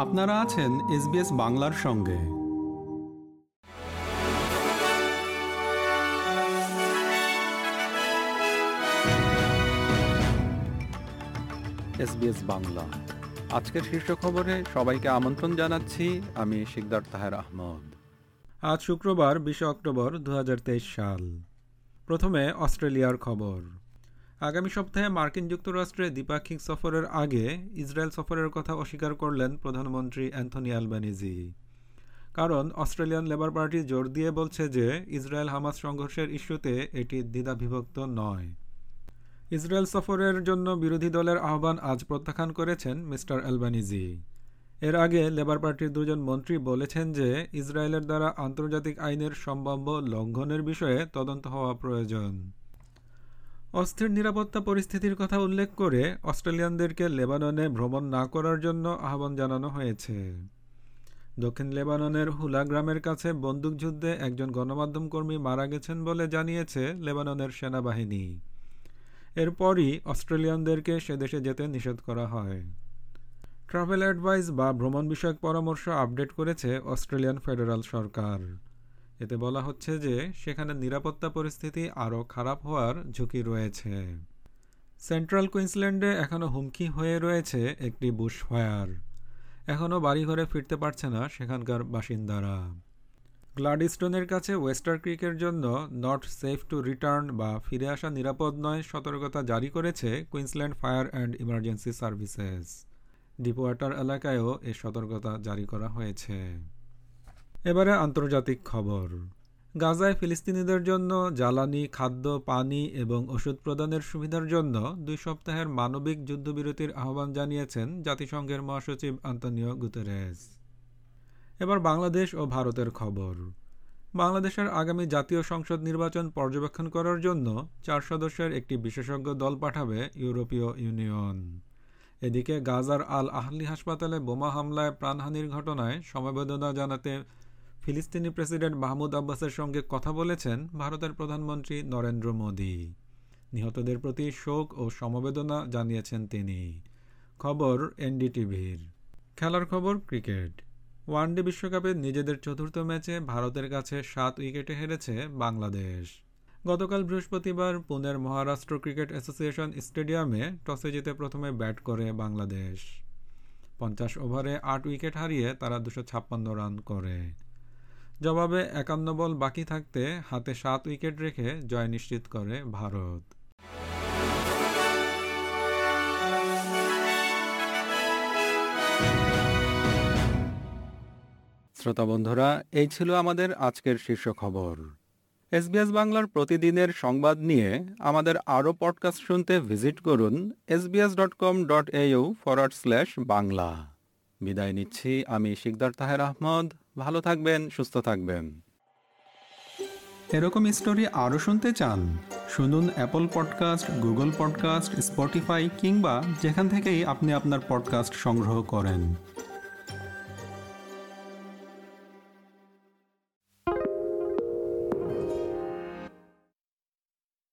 আপনারা আছেন এসবিএস বাংলার সঙ্গে। এসবিএস বাংলা। আজকের শীর্ষ খবরে সবাইকে আমন্ত্রণ জানাচ্ছি আমি শিকদার তাহের আহমদ। আজ শুক্রবার বিশে অক্টোবর দু হাজার তেইশ সাল। প্রথমে অস্ট্রেলিয়ার খবর। আগামী সপ্তাহে মার্কিন যুক্তরাষ্ট্রে দ্বিপাক্ষিক সফরের আগে ইসরায়েল সফরের কথা অস্বীকার করলেন প্রধানমন্ত্রী অ্যান্থনি অ্যালবানিজি কারণ অস্ট্রেলিয়ান লেবার পার্টি জোর দিয়ে বলছে যে ইসরায়েল হামাস সংঘর্ষের ইস্যুতে এটি দ্বিধাবিভক্ত নয়। ইসরায়েল সফরের জন্য বিরোধী দলের আহ্বান আজ প্রত্যাখ্যান করেছেন মিস্টার অ্যালবানিজি এর আগে লেবার পার্টির দুজন মন্ত্রী বলেছেন যে ইসরায়েলের দ্বারা আন্তর্জাতিক আইনের সম্ভাব্য লঙ্ঘনের বিষয়ে তদন্ত হওয়া প্রয়োজন। অস্থির নিরাপত্তা পরিস্থিতির কথা উল্লেখ করে অস্ট্রেলিয়ানদেরকে লেবাননে ভ্রমণ না করার জন্য আহ্বান জানানো হয়েছে। দক্ষিণ লেবাননের হুলা গ্রামের কাছে বন্দুকযুদ্ধে একজন গণমাধ্যম কর্মী মারা গেছেন বলে জানিয়েছে লেবাননের সেনাবাহিনী। এরপরই অস্ট্রেলিয়ানদেরকে সে দেশে যেতে নিষেধ করা হয়। ট্রাভেল অ্যাডভাইস বা ভ্রমণ বিষয়ক পরামর্শ আপডেট করেছে অস্ট্রেলিয়ান ফেডারাল সরকার। এতে বলা হচ্ছে যে সেখানে নিরাপত্তা পরিস্থিতি আরও খারাপ হওয়ার ঝুঁকি রয়েছে। সেন্ট্রাল কুইন্সল্যান্ডে এখনও হুমকি হয়ে রয়েছে একটি বুশ ফায়ার এখনও বাড়িঘরে ফিরতে পারছে না সেখানকার বাসিন্দারা। গ্লাডিস্টোনের কাছে ওয়েস্টার ক্রিকের জন্য নট সেফ টু রিটার্ন বা ফিরে আসা নিরাপদ নয় সতর্কতা জারি করেছে Queensland fire and emergency services. Deepwater এলাকায়ও এ সতর্কতা জারি করা হয়েছে। এবারে আন্তর্জাতিক খবর। গাজায় ফিলিস্তিনিদের জন্য জ্বালানি, খাদ্য, পানি এবং ওষুধ প্রদানের সুবিধার জন্য দুই সপ্তাহের মানবিক যুদ্ধবিরতির আহ্বান জানিয়েছেন জাতিসংঘের মহাসচিব আন্তনিও গুতেরেস। এবার বাংলাদেশ ও ভারতের খবর। বাংলাদেশের আগামী জাতীয় সংসদ নির্বাচন পর্যবেক্ষণ করার জন্য চার সদস্যের একটি বিশেষজ্ঞ দল পাঠাবে ইউরোপীয় ইউনিয়ন। এদিকে গাজার আল আহলি হাসপাতালে বোমা হামলায় প্রাণহানির ঘটনায় সমবেদনা জানাতে ফিলিস্তিনি প্রেসিডেন্ট মাহমুদ আব্বাসের সঙ্গে কথা বলেছেন ভারতের প্রধানমন্ত্রী নরেন্দ্র মোদী। নিহতদের প্রতি শোক ও সমবেদনা জানিয়েছেন তিনি। খবর এনডিটিভির। খেলার খবর ক্রিকেট। ওয়ানডে বিশ্বকাপে নিজেদের চতুর্থ ম্যাচে ভারতের কাছে সাত উইকেটে হেরেছে বাংলাদেশ। গতকাল বৃহস্পতিবার পুনের মহারাষ্ট্র ক্রিকেট অ্যাসোসিয়েশন স্টেডিয়ামে টসে জিতে প্রথমে ব্যাট করে বাংলাদেশ। পঞ্চাশ ওভারে আট উইকেট হারিয়ে তারা দুশো ছাপ্পান্ন রান করে। জবাবে একান্ন বল বাকি থাকতে হাতে সাত উইকেট রেখে জয় নিশ্চিত করে ভারত। শ্রোতা বন্ধুরা, এই ছিল আমাদের আজকের শীর্ষ খবর। এসবিএস বাংলার প্রতিদিনের সংবাদ নিয়ে আমাদের আরও পডকাস্ট শুনতে ভিজিট করুন SBS dot com dot au forward slash Bangla. বিদায় নিচ্ছি। আমি শিকদার তাহের আহমদ। ভালো থাকবেন, সুস্থ থাকবেন। এরকম স্টোরি আরও শুনতে চান, শুনুন Apple podcast Google podcast Spotify কিংবা যেখান থেকেই আপনি আপনার পডকাস্ট সংগ্রহ করেন।